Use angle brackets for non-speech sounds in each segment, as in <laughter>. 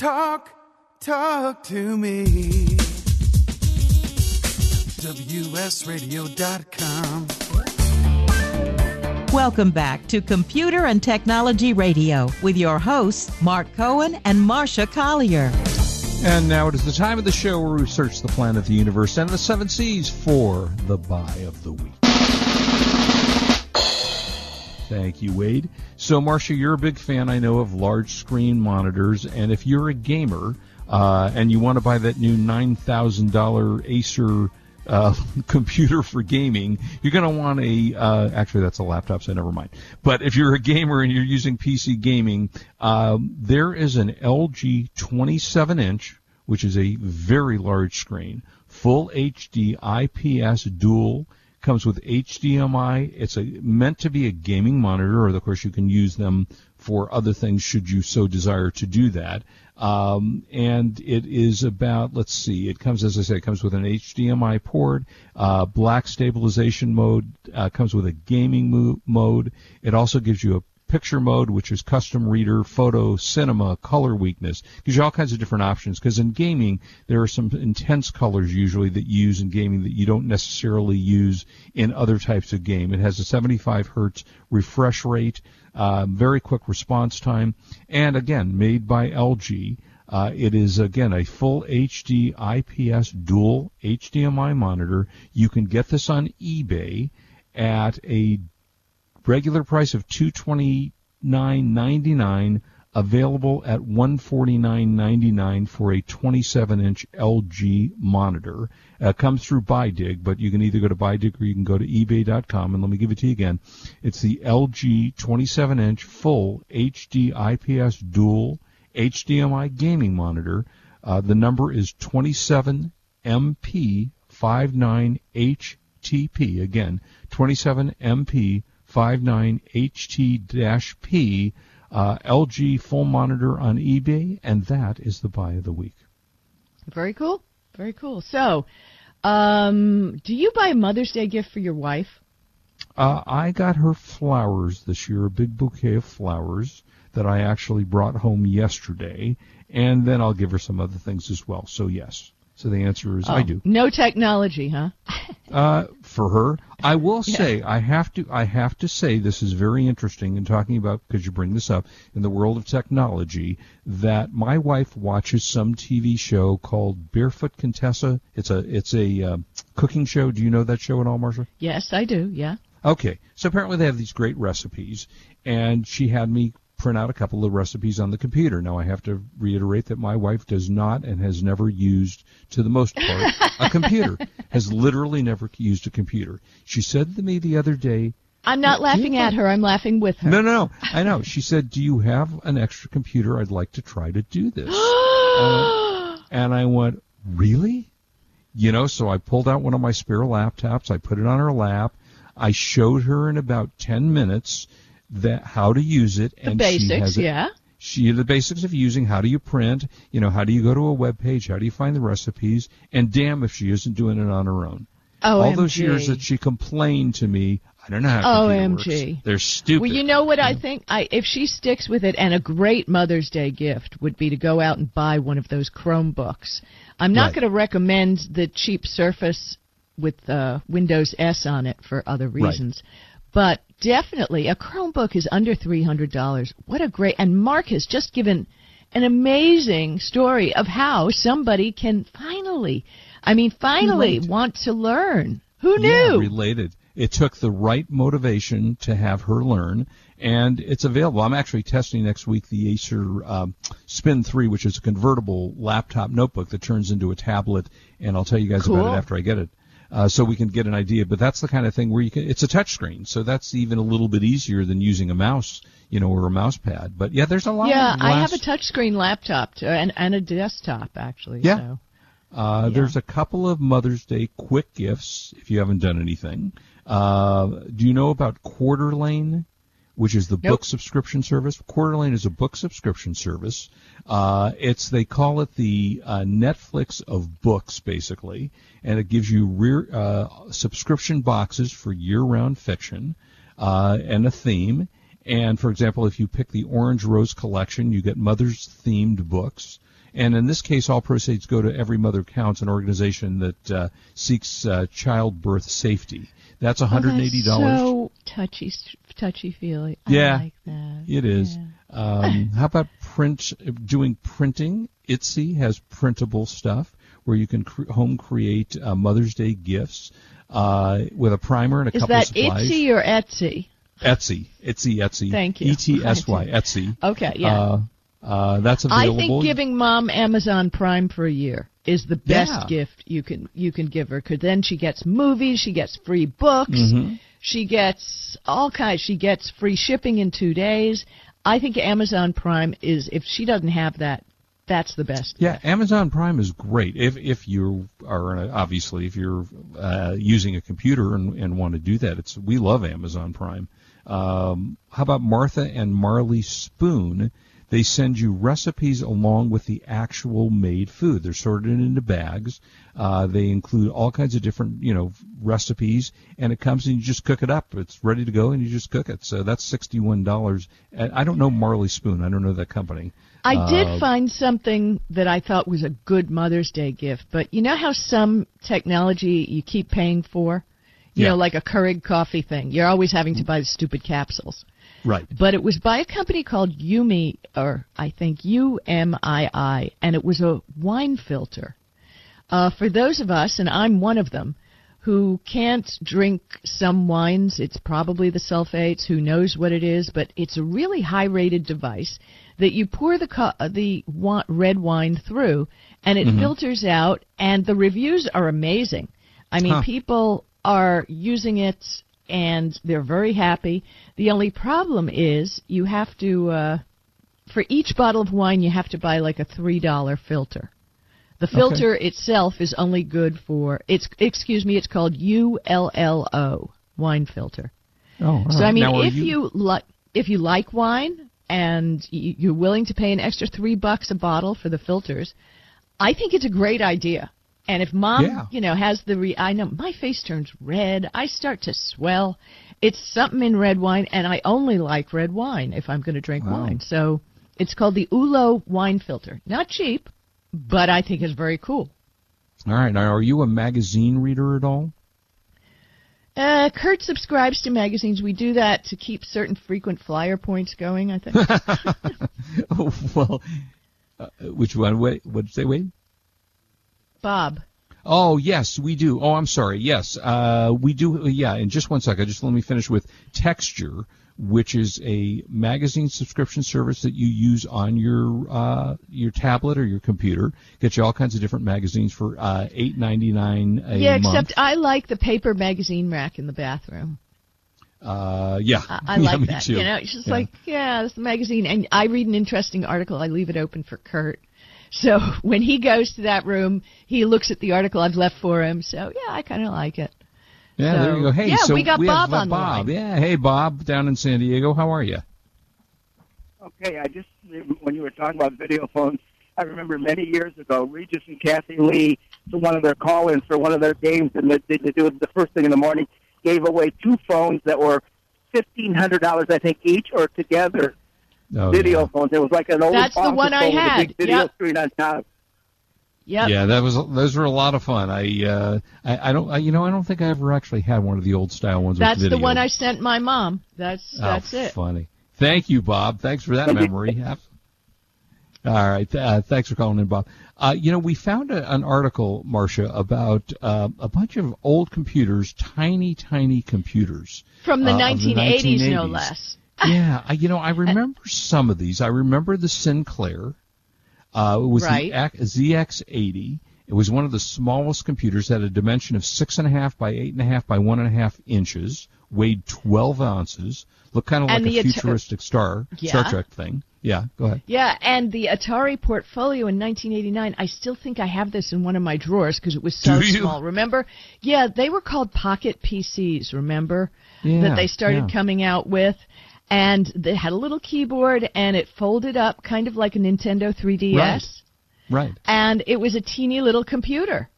Talk, talk to me. WSRadio.com. Welcome back to Computer and Technology Radio with your hosts, Mark Cohen and Marsha Collier. And now it is the time of the show where we search the planet, the universe, and the seven seas for the buy of the week. Thank you, Wade. So, Marsha, you're a big fan, I know, of large screen monitors, and if you're a gamer uh, and you want to buy that new $9,000 Acer uh, <laughs> computer for gaming, you're going to want a. Uh, actually, that's a laptop, so never mind. But if you're a gamer and you're using PC gaming, um, there is an LG 27 inch, which is a very large screen, full HD IPS dual comes with HDMI. It's a meant to be a gaming monitor, or of course you can use them for other things should you so desire to do that. Um, and it is about let's see, it comes as I said, it comes with an HDMI port, uh, black stabilization mode, uh, comes with a gaming mo- mode. It also gives you a picture mode, which is custom reader, photo, cinema, color weakness. Gives you all kinds of different options. Because in gaming, there are some intense colors usually that you use in gaming that you don't necessarily use in other types of game. It has a 75 hertz refresh rate, uh, very quick response time, and again, made by LG. Uh, it is again a full HD IPS dual HDMI monitor. You can get this on eBay at a regular price of two twenty nine ninety nine, available at one forty nine ninety nine for a 27 inch LG monitor. Uh, comes through BuyDig, but you can either go to BuyDig or you can go to eBay.com. And let me give it to you again. It's the LG 27 inch full HD IPS dual HDMI gaming monitor. Uh, the number is 27MP59HTP. Again, 27MP 59HT-P, uh, LG full monitor on eBay, and that is the buy of the week. Very cool. Very cool. So, um, do you buy a Mother's Day gift for your wife? Uh, I got her flowers this year, a big bouquet of flowers that I actually brought home yesterday, and then I'll give her some other things as well. So yes. So the answer is oh, I do. No technology, huh? <laughs> uh, for her, I will say yeah. I have to. I have to say this is very interesting in talking about because you bring this up in the world of technology. That my wife watches some TV show called Barefoot Contessa. It's a it's a uh, cooking show. Do you know that show at all, Marsha? Yes, I do. Yeah. Okay, so apparently they have these great recipes, and she had me print out a couple of recipes on the computer. Now, I have to reiterate that my wife does not and has never used, to the most part, a <laughs> computer. Has literally never used a computer. She said to me the other day, I'm not laughing at her. I'm laughing with her. No, no, no. I know. She said, "Do you have an extra computer? I'd like to try to do this." <gasps> uh, and I went, "Really?" You know. So I pulled out one of my spare laptops. I put it on her lap. I showed her in about ten minutes that how to use it. The and basics, she has yeah. She the basics of using how do you print, you know, how do you go to a web page, how do you find the recipes, and damn if she isn't doing it on her own. OMG. All those years that she complained to me, I don't know how OMG. Works. They're stupid. Well, you know what I think? I if she sticks with it, and a great Mother's Day gift would be to go out and buy one of those Chromebooks. I'm not right. going to recommend the cheap Surface with uh, Windows S on it for other reasons. Right. But definitely, a Chromebook is under $300. What a great. And Mark has just given an amazing story of how somebody can finally, I mean, finally Relate. want to learn. Who knew? Yeah, related. It took the right motivation to have her learn, and it's available. I'm actually testing next week the Acer um, Spin 3, which is a convertible laptop notebook that turns into a tablet, and I'll tell you guys cool. about it after I get it uh, so we can get an idea. But that's the kind of thing where you can. It's a touch screen, so that's even a little bit easier than using a mouse, you know, or a mouse pad. But yeah, there's a lot. Yeah, I have a touch screen laptop too, and and a desktop actually. Yeah. So. Uh, yeah. There's a couple of Mother's Day quick gifts if you haven't done anything. Uh, do you know about Quarterlane? Which is the nope. book subscription service. Quarterlane is a book subscription service. Uh, it's they call it the uh, Netflix of books, basically, and it gives you rear, uh, subscription boxes for year-round fiction uh, and a theme. And for example, if you pick the Orange Rose collection, you get Mother's themed books. And in this case, all proceeds go to Every Mother Counts, an organization that uh, seeks uh, childbirth safety. That's $180. Oh, so touchy, touchy feely. Yeah, like that. it is. Yeah. Um, <laughs> how about print? Doing printing. Etsy has printable stuff where you can cre- home create uh, Mother's Day gifts uh, with a primer and a Is couple of supplies. Is that Etsy or Etsy? Etsy, Etsy, Etsy. Thank you. E T S Y, <laughs> Etsy. Okay, yeah. Uh, uh, that's I think giving mom Amazon Prime for a year is the best Yeah. gift you can you can give her because then she gets movies, she gets free books, Mm-hmm. she gets all kinds. She gets free shipping in two days. I think Amazon Prime is if she doesn't have that, that's the best. Yeah, Amazon Prime is great if if you are uh, obviously if you're uh, using a computer and, and want to do that. It's we love Amazon Prime. Um, how about Martha and Marley Spoon? They send you recipes along with the actual made food. They're sorted into bags. Uh, they include all kinds of different, you know, recipes, and it comes and you just cook it up. It's ready to go, and you just cook it. So that's sixty-one dollars. I don't know Marley Spoon. I don't know that company. I Uh, did find something that I thought was a good Mother's Day gift, but you know how some technology you keep paying for? You Yeah. know, like a Keurig coffee thing. You're always having to buy the stupid capsules. Right. But it was by a company called Yumi, or I think U-M-I-I, and it was a wine filter. Uh, for those of us, and I'm one of them, who can't drink some wines, it's probably the sulfates, who knows what it is, but it's a really high-rated device that you pour the co- uh, the wa- red wine through, and it filters out, and the reviews are amazing. I mean, Huh. people are using it and they're very happy. The only problem is you have to, uh, for each bottle of wine, you have to buy like a three dollar filter. The filter itself is only good for it's. Excuse me, it's called ULLO wine filter. Oh, all So right. I mean, Now, if you, like if you like wine and you're willing to pay an extra three bucks a bottle for the filters, I think it's a great idea. And if mom, Yeah. you know, has the re- I know my face turns red, I start to swell. It's something in red wine, and I only like red wine if I'm going to drink Wow. wine. So it's called the Ullo wine filter. Not cheap, but I think it's very cool. All right. Now, are you a magazine reader at all? Uh, Kurt subscribes to magazines. We do that to keep certain frequent flyer points going. I think. oh, <laughs> <laughs> well, uh, which one? Wait, what did you say, Wade? Bob. Oh, yes, we do. Oh, I'm sorry. Yes, uh, we do. Yeah, in just one second, just let me finish with Texture, which is a magazine subscription service that you use on your uh, your tablet or your computer. Get you all kinds of different magazines for uh, eight ninety nine a Yeah, month. except I like the paper magazine rack in the bathroom. uh, yeah, I, I <laughs> Yeah, like me that. too. You know, it's just Yeah. like, yeah, it's the magazine. And I read an interesting article. I leave it open for Kurt. So <laughs> when he goes to that room, he looks at the article I've left for him. So yeah, I kind of like it. Yeah, there you go. Hey, yeah, so we got have, Bob on the Bob. line. Yeah, hey Bob, down in San Diego. How are you? Okay, I just when you were talking about video phones, I remember many years ago, Regis and Kathie Lee, to one of their call-ins for one of their games, and they, they do it the first thing in the morning, gave away two phones that were fifteen hundred dollars, I think, each or together. Oh, video yeah. phones. It was like an old. That's the one I phone with a had. big video Yep. screen on top. Yep. Yeah, that was those were a lot of fun. I uh, I, I don't I, you know I don't think I ever actually had one of the old style ones. That's with the video. one I sent my mom. That's Oh, that's it. Funny. Thank you, Bob. Thanks for that memory. <laughs> Yep. All right. Uh, thanks for calling in, Bob. Uh, you know, we found a, an article, Marsha, about uh, a bunch of old computers, tiny, tiny computers. From the uh, of 1980s, no 1980s. less. Yeah, I, you know, I <laughs> remember some of these. I remember the Sinclair. Uh, it was Right. the ZX80. It was one of the smallest computers. Had a dimension of six and a half by eight and a half by one and a half inches. Weighed 12 ounces. Looked kind of like a futuristic star Yeah. Star Trek thing. Yeah, go ahead. Yeah, and the Atari portfolio in 1989, I still think I have this in one of my drawers because it was so small. Remember? Yeah, they were called pocket PCs, remember? Yeah, that they started yeah. coming out with. And they had a little keyboard and it folded up kind of like a Nintendo 3DS. Right. Right. And it was a teeny little computer.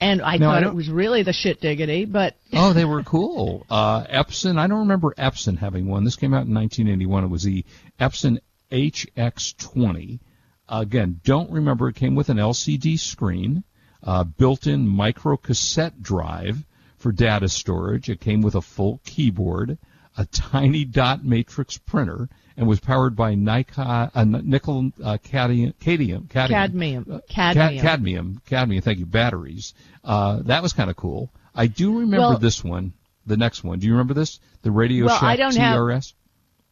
And I No, I thought don't- it was really the shit diggity, but <laughs> Oh, they were cool. Uh, Epson. I don't remember Epson having one. This came out in 1981. It was the Epson HX20. Again, don't remember it came with an LCD screen, uh, built-in micro cassette drive for data storage. It came with a full keyboard, a tiny dot matrix printer, and was powered by Nikon, uh, nickel uh, cadmium, cadmium, cadmium, uh, cadmium, cadmium, cadmium. Thank you, batteries. Uh, that was kind of cool. I do remember well, this one, the next one. Do you remember this? The Radio well, Shack I don't TRS.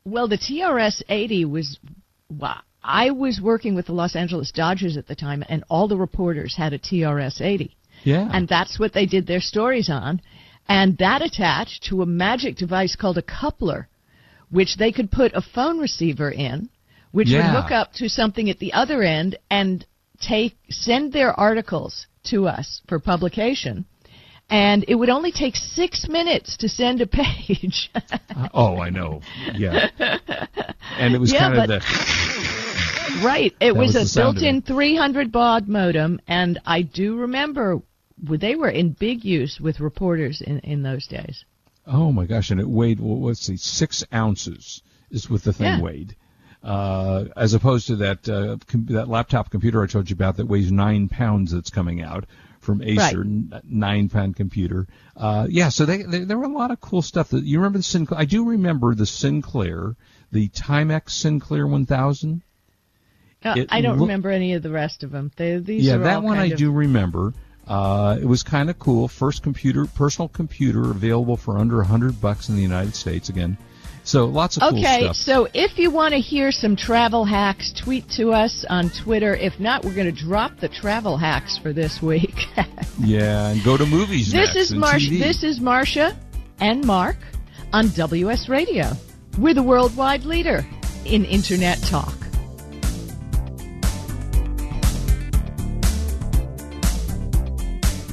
Have, well, the TRS 80 was. Well, I was working with the Los Angeles Dodgers at the time, and all the reporters had a TRS 80. Yeah. And that's what they did their stories on. And that attached to a magic device called a coupler, which they could put a phone receiver in, which yeah. would hook up to something at the other end and take send their articles to us for publication. And it would only take six minutes to send a page. <laughs> uh, oh, I know. Yeah. <laughs> And it was yeah, kind of the. Right. It was, was a built-in 300 baud modem, and I do remember they were in big use with reporters in, in those days. Oh my gosh! And it weighed well, let's see, six ounces is what the thing Yeah. weighed, uh, as opposed to that uh, com- that laptop computer I told you about that weighs nine pounds that's coming out from Acer, Right. n- nine pound computer. Uh, yeah, so they, they there were a lot of cool stuff. That you remember the Sinclair? I do remember the Sinclair, the Timex Sinclair 1000. Uh, I don't remember any of the rest of them. They, these yeah, are that one I do remember. Uh, it was kind of cool. First computer, personal computer, available for under a hundred bucks in the United States. Again, so lots of cool Okay, so if you want to hear some travel hacks, tweet to us on Twitter. If not, we're going to drop the travel hacks for this week. <laughs> Yeah, and go to movies. this is. TV. This is Marsha and Mark on WS Radio. We're the worldwide leader in internet talk.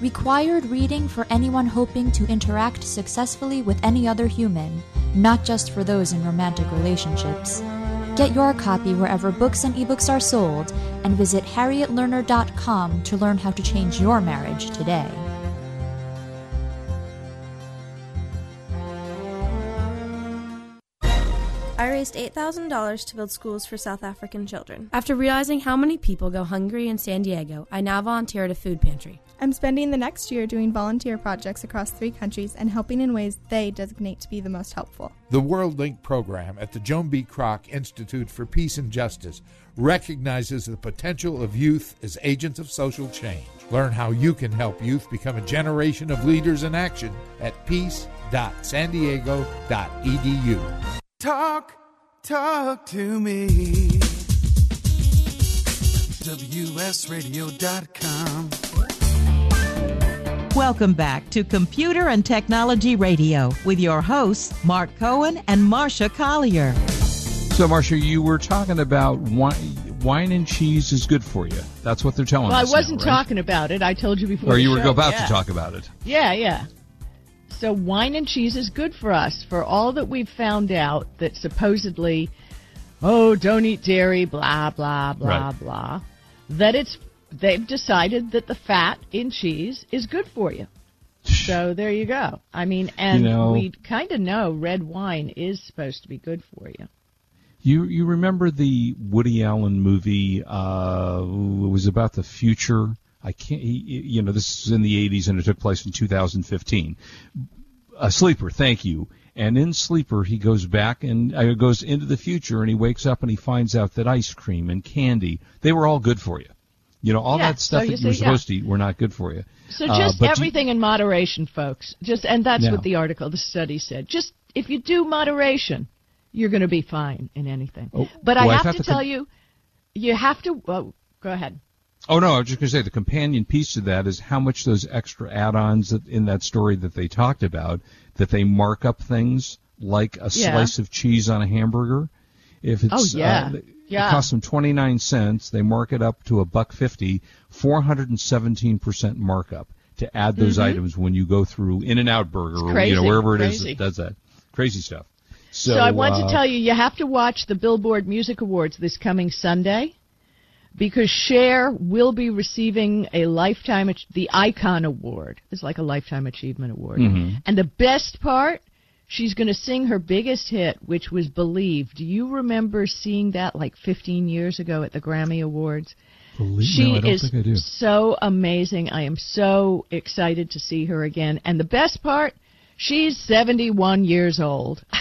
required reading for anyone hoping to interact successfully with any other human, not just for those in romantic relationships. Get your copy wherever books and ebooks are sold and visit harrietlerner.com to learn how to change your marriage today. I raised $8,000 to build schools for South African children. After realizing how many people go hungry in San Diego, I now volunteer at a food pantry. I'm spending the next year doing volunteer projects across three countries and helping in ways they designate to be the most helpful. The World Link program at the Joan B. Kroc Institute for Peace and Justice recognizes the potential of youth as agents of social change. Learn how you can help youth become a generation of leaders in action at peace.sandiego.edu. Talk, talk to me. WSRadio.com. Welcome back to Computer and Technology Radio with your hosts, Mark Cohen and Marsha Collier. So, Marsha, you were talking about wine, wine and cheese is good for you. That's what they're telling well, us. Well, I wasn't now, right? talking about it. I told you before. Or you show. were about yeah. to talk about it. Yeah, yeah. So wine and cheese is good for us. For all that we've found out that supposedly, oh, don't eat dairy, blah blah blah Right. blah, that it's they've decided that the fat in cheese is good for you. So there you go. I mean, and You know- we kind of know red wine is supposed to be good for you. You you remember the Woody Allen movie? Uh, it was about the future. I can't. He, you know, this is in the '80s and it took place in 2015. A sleeper. Thank you. And in Sleeper, he goes back and uh, goes into the future, and he wakes up and he finds out that ice cream and candy they were all good for you. You know, all Yeah, that stuff so you that you were see, yeah. supposed to eat were not good for you. So Uh, just do- everything in moderation, folks. Just and that's Yeah. what the article, the study said. Just if you do moderation, you're going to be fine in anything. Oh, but well, I have to to com- tell you, you have to. Well, go ahead. Oh no, I was just going to say the companion piece to that is how much those extra add-ons that in that story that they talked about that they mark up things like a Yeah. slice of cheese on a hamburger. If it's Oh, yeah. uh, Yeah. it costs them 29 cents, they mark it up to a buck 50, 417% markup to add those Mhm. items when you go through In-N-Out Burger or you know wherever it is crazy. that does that. Crazy stuff. So, So, I want uh, to tell you, you have to watch the Billboard Music Awards this coming Sunday because Cher will be receiving a lifetime the Icon Award. It's like a lifetime achievement award. Mhm. And the best part, she's going to sing her biggest hit, which was "Believe." Do you remember seeing that like 15 years ago at the Grammy Awards? Believe- she no, I don't is think I do. so amazing. I am so excited to see her again. And the best part, she's 71 years old. <laughs>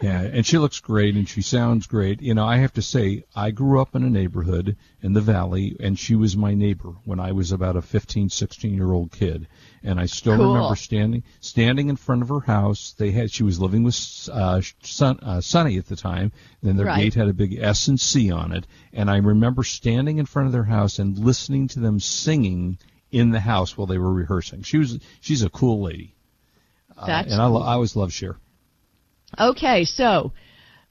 Yeah, and she looks great and she sounds great. You know, I have to say, I grew up in a neighborhood in the valley, and she was my neighbor when I was about a 15, 16 year old kid. And I still Cool. remember standing standing in front of her house. They had she was living with uh, son, uh, Sonny at the time. Then their Right. gate had a big S and C on it, and I remember standing in front of their house and listening to them singing in the house while they were rehearsing. She was she's a cool lady, Uh, and I, lo- I always love Cher. Okay, so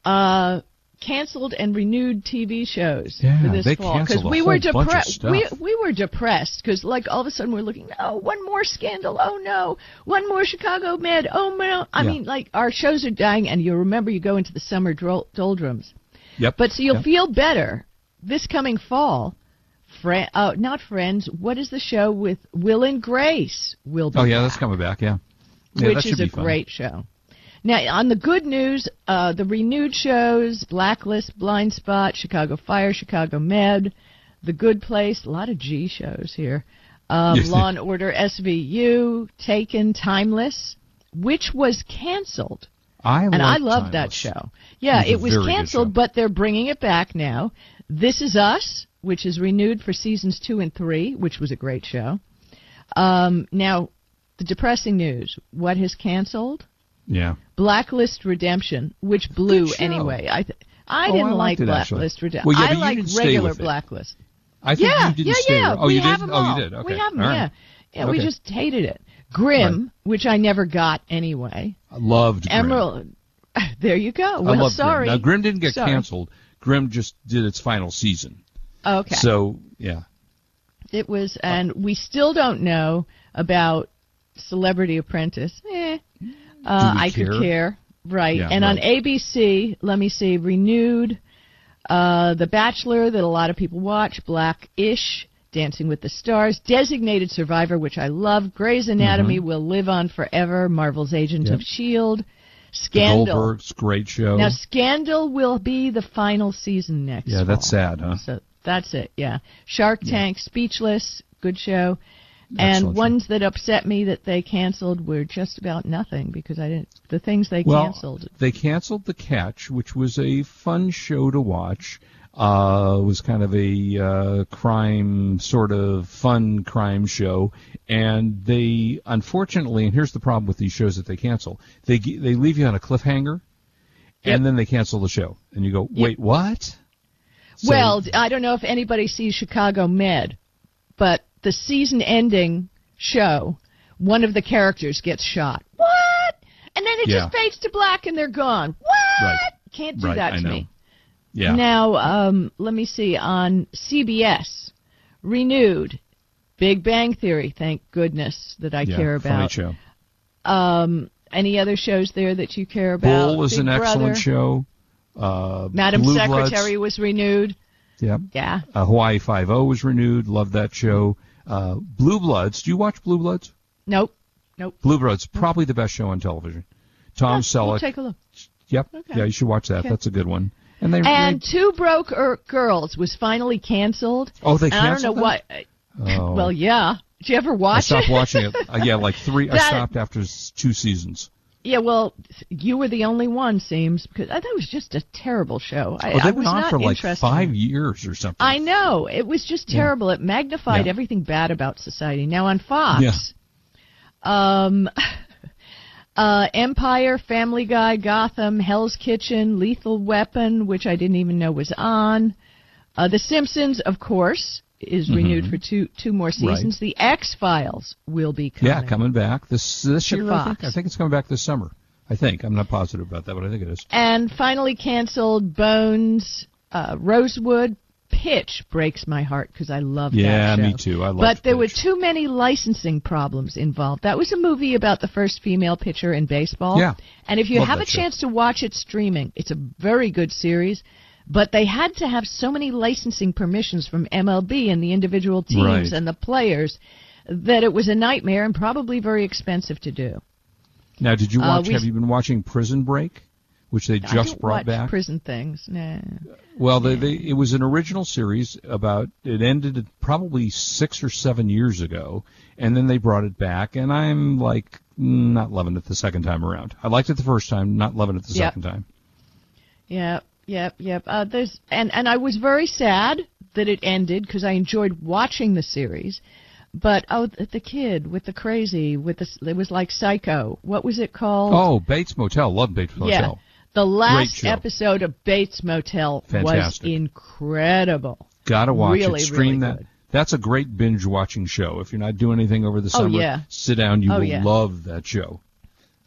uh, canceled and renewed TV shows Yeah, for this they fall a we were depressed. We we were depressed because like all of a sudden we're looking. Oh, one more scandal. Oh no, one more Chicago Med. Oh no. I Yeah. mean, like our shows are dying, and you remember you go into the summer doldrums. Yep. But so you'll Yep. feel better this coming fall. Fri uh, not Friends. What is the show with Will and Grace? Will be Oh yeah, back that's coming back. Yeah, yeah which that is be a great show. Now, on the good news, uh, the renewed shows Blacklist, Blind Spot, Chicago Fire, Chicago Med, The Good Place, a lot of G shows here. Um, Yes. Law and Order SVU, Taken, Timeless, which was canceled. I and I love that show. Yeah, It it was a was canceled, but they're bringing it back now. This Is Us, which is renewed for seasons two and three, which was a great show. Um, now, the depressing news: what has canceled? Yeah. Blacklist Redemption, which blew anyway. I th- I Oh, didn't I like. Blacklist Redemption. Well, yeah, I like regular. Blacklist. I think yeah, you didn't yeah, stay yeah. with- Oh, we you did? Oh, you did. Okay. We have them. Right. Yeah, yeah. We just hated it. Grimm, which I never got anyway. I loved. Emerald. <laughs> There you go. I Well, loved sorry. Now Grimm didn't get Sorry. canceled. Grimm just did its final season. Okay. So yeah. It was, and we still don't know about Celebrity Apprentice. Eh, uh, I care? could care, right? Yeah, and on. ABC, let me see, renewed, uh, The Bachelor that a lot of people watch, Black-ish, Dancing with the Stars, Designated Survivor, which I love, Grey's Anatomy will live on forever, Marvel's Mm-hmm. Yep. of Shield, Scandal. Goldbergs, great show. Now, Scandal will be the final season next. yeah, that's sad, huh? So that's it, yeah. Shark Tank, Speechless, good show. And ones that upset me that they canceled were just about nothing because I didn't. The things they well, canceled. they canceled The Catch, which was a fun show to watch. Uh, was kind of a uh, crime, sort of fun crime show, and they unfortunately, and here's the problem with these shows that they cancel: they they leave you on a cliffhanger, and then they cancel the show, and you go, wait, what? So- well, I don't know if anybody sees Chicago Med, but the season ending show, one of the characters gets shot. What? And then it Yeah. just fades to black and they're gone. What? Right. Can't do Right, that to me. Yeah. Now, um, let me see. On CBS, renewed. Big Bang Theory, thank goodness that I yeah, care funny about. show. Um, any other shows there that you care about? Bull was Big an Brother. excellent show. Uh, Madam Blue Secretary Bloods, was renewed. Yeah. Yeah. Uh, Hawaii Five O was renewed. Love that show. Uh, Blue Bloods. Do you watch Blue Bloods? Nope. Nope. Blue Bloods probably the best show on television. Tom Selleck. We'll take a look. Yep. Okay. Yeah, you should watch that. Okay. That's a good one. And they And they- Two Broke er- Girls was finally canceled. Oh, they and I don't know canceled what. Oh. Well, yeah. Did you ever watch? It? I stopped it? watching it. Uh, yeah, like three. I <laughs> stopped after two seasons. Yeah, well, you were the only one, seems, because I thought it was just a terrible show. I, oh, I was on not for like interested. five years or something. I know it was just Yeah. terrible. It magnified Yeah. everything bad about society. Now on Fox, Yeah. um, <laughs> uh, Empire, Family Guy, Gotham, Hell's Kitchen, Lethal Weapon, which I didn't even know was on. Uh, the Simpsons, of course, is renewed Mhm. for two two more Right. seasons. The X Files will be coming. Yeah, coming back this this year. I think. I think it's coming back this summer. I think. I'm not positive about that, but I think it is. And finally canceled Bones, uh, Rosewood. Pitch breaks my heart because I love Yeah, that show. me too. I loved But there were too many licensing problems involved. That was a movie about the first female pitcher in baseball. Yeah. And if you Love have a show. chance to watch it streaming, it's a very good series. But they had to have so many licensing permissions from MLB and the individual teams Right. and the players that it was a nightmare and probably very expensive to do. Now, did you Uh, watch? we- have you been watching Prison Break, which they just brought back? prison things. Nah. Well, they, they, it was an original series about. It ended probably six or seven years ago, and then they brought it back, and I'm like not loving it the second time around. I liked it the first time, not loving it the Yep. second time. Yep, yep, yep. Uh, there's and and I was very sad that it ended because I enjoyed watching the series. But oh, the, the kid with the crazy with the it was like Psycho. What was it called? Oh, Bates Motel. Love Bates Motel. yeah. The last episode of Bates Motel Fantastic. was incredible. Gotta watch really, it. Stream really that. good. That's a great binge watching show. If you're not doing anything over the Oh, summer, yeah. sit down. You Oh, will yeah. love that show.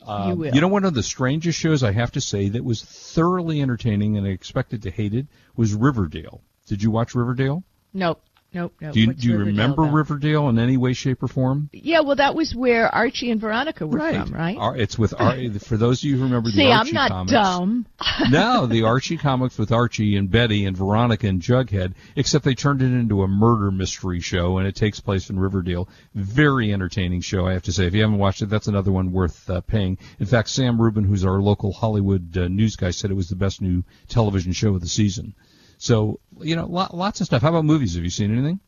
Um, will. You know, one of the strangest shows I have to say that was thoroughly entertaining and I expected to hate it was Riverdale. Did you watch Riverdale? Nope, nope, nope. do you, do you remember about? Riverdale in any way, shape, or form? Yeah, well, that was where Archie and Veronica were from, right? Ar- It's with Ar- <laughs> for those of you who remember the See, Archie I'm not comics. dumb. <laughs> no, the <laughs> Archie comics with Archie and Betty and Veronica and Jughead, except they turned it into a murder mystery show, and it takes place in Riverdale. Very entertaining show, I have to say. If you haven't watched it, that's another one worth uh, paying. In fact, Sam Rubin, who's our local Hollywood uh, news guy, said it was the best new television show of the season. So, you know, lo- lots of stuff. How about movies? Have you seen anything?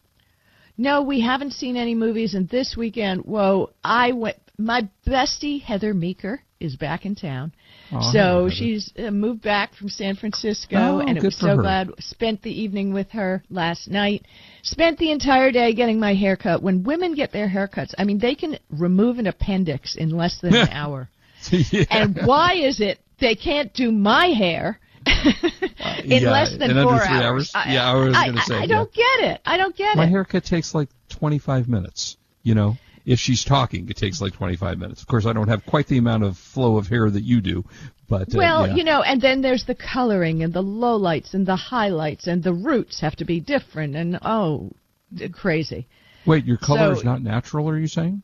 No, we haven't seen any movies, and this weekend, whoa, I went. My bestie Heather Meeker is back in town, Oh, so she's uh, moved back from San Francisco, Oh, and it was so her. glad. Spent the evening with her last night. Spent the entire day getting my hair cut. When women get their haircuts, I mean, they can remove an appendix in less than an <laughs> hour. Yeah. And why is it they can't do my hair <laughs> in yeah, less than in under four three hours? hours? I, Yeah, I was gonna say, I, don't get it. I don't get My it. My haircut takes like 25 minutes, you know. If she's talking, it takes like 25 minutes. Of course, I don't have quite the amount of flow of hair that you do, but uh, Well, yeah. you know, and then there's the coloring and the lowlights and the highlights and the roots have to be different and oh, crazy. Wait, your color so- is not natural, are you saying?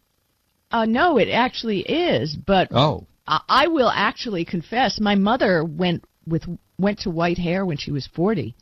Uh, no, it actually is, but Oh, I, I will actually confess, my mother went with went to white hair when she was 40.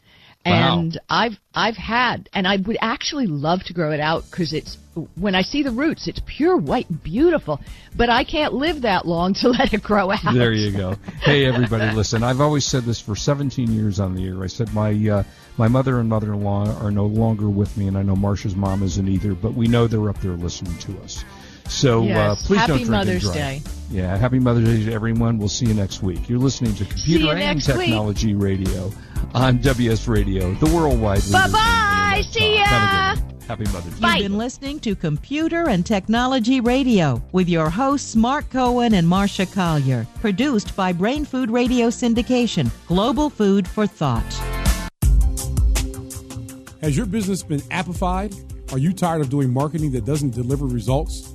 Wow. And I've I've had and I would actually love to grow it out because it's when I see the roots it's pure white and beautiful but I can't live that long to <laughs> let it grow out. there you go. Hey, everybody, listen. I've always said this for 17 years on the air. I said my uh, my mother and mother-in-law are no longer with me, and I know Marsha's mom isn't either. But we know they're up there listening to us. So Yes. uh, please Happy don't drink Mother's and drive. Day. Yeah, happy Mother's Day to everyone. We'll see you next week. You're listening to Computer and next week. Technology Radio on WS Radio, the worldwide. leader Bye in bye. See talk. ya. Have a good one. Happy Mother's Day. You've been listening to Computer and Technology Radio with your hosts Mark Cohen and Marsha Collier. Produced by Brain Food Radio Syndication, global food for thought. Has your business been appified? Are you tired of doing marketing that doesn't deliver results?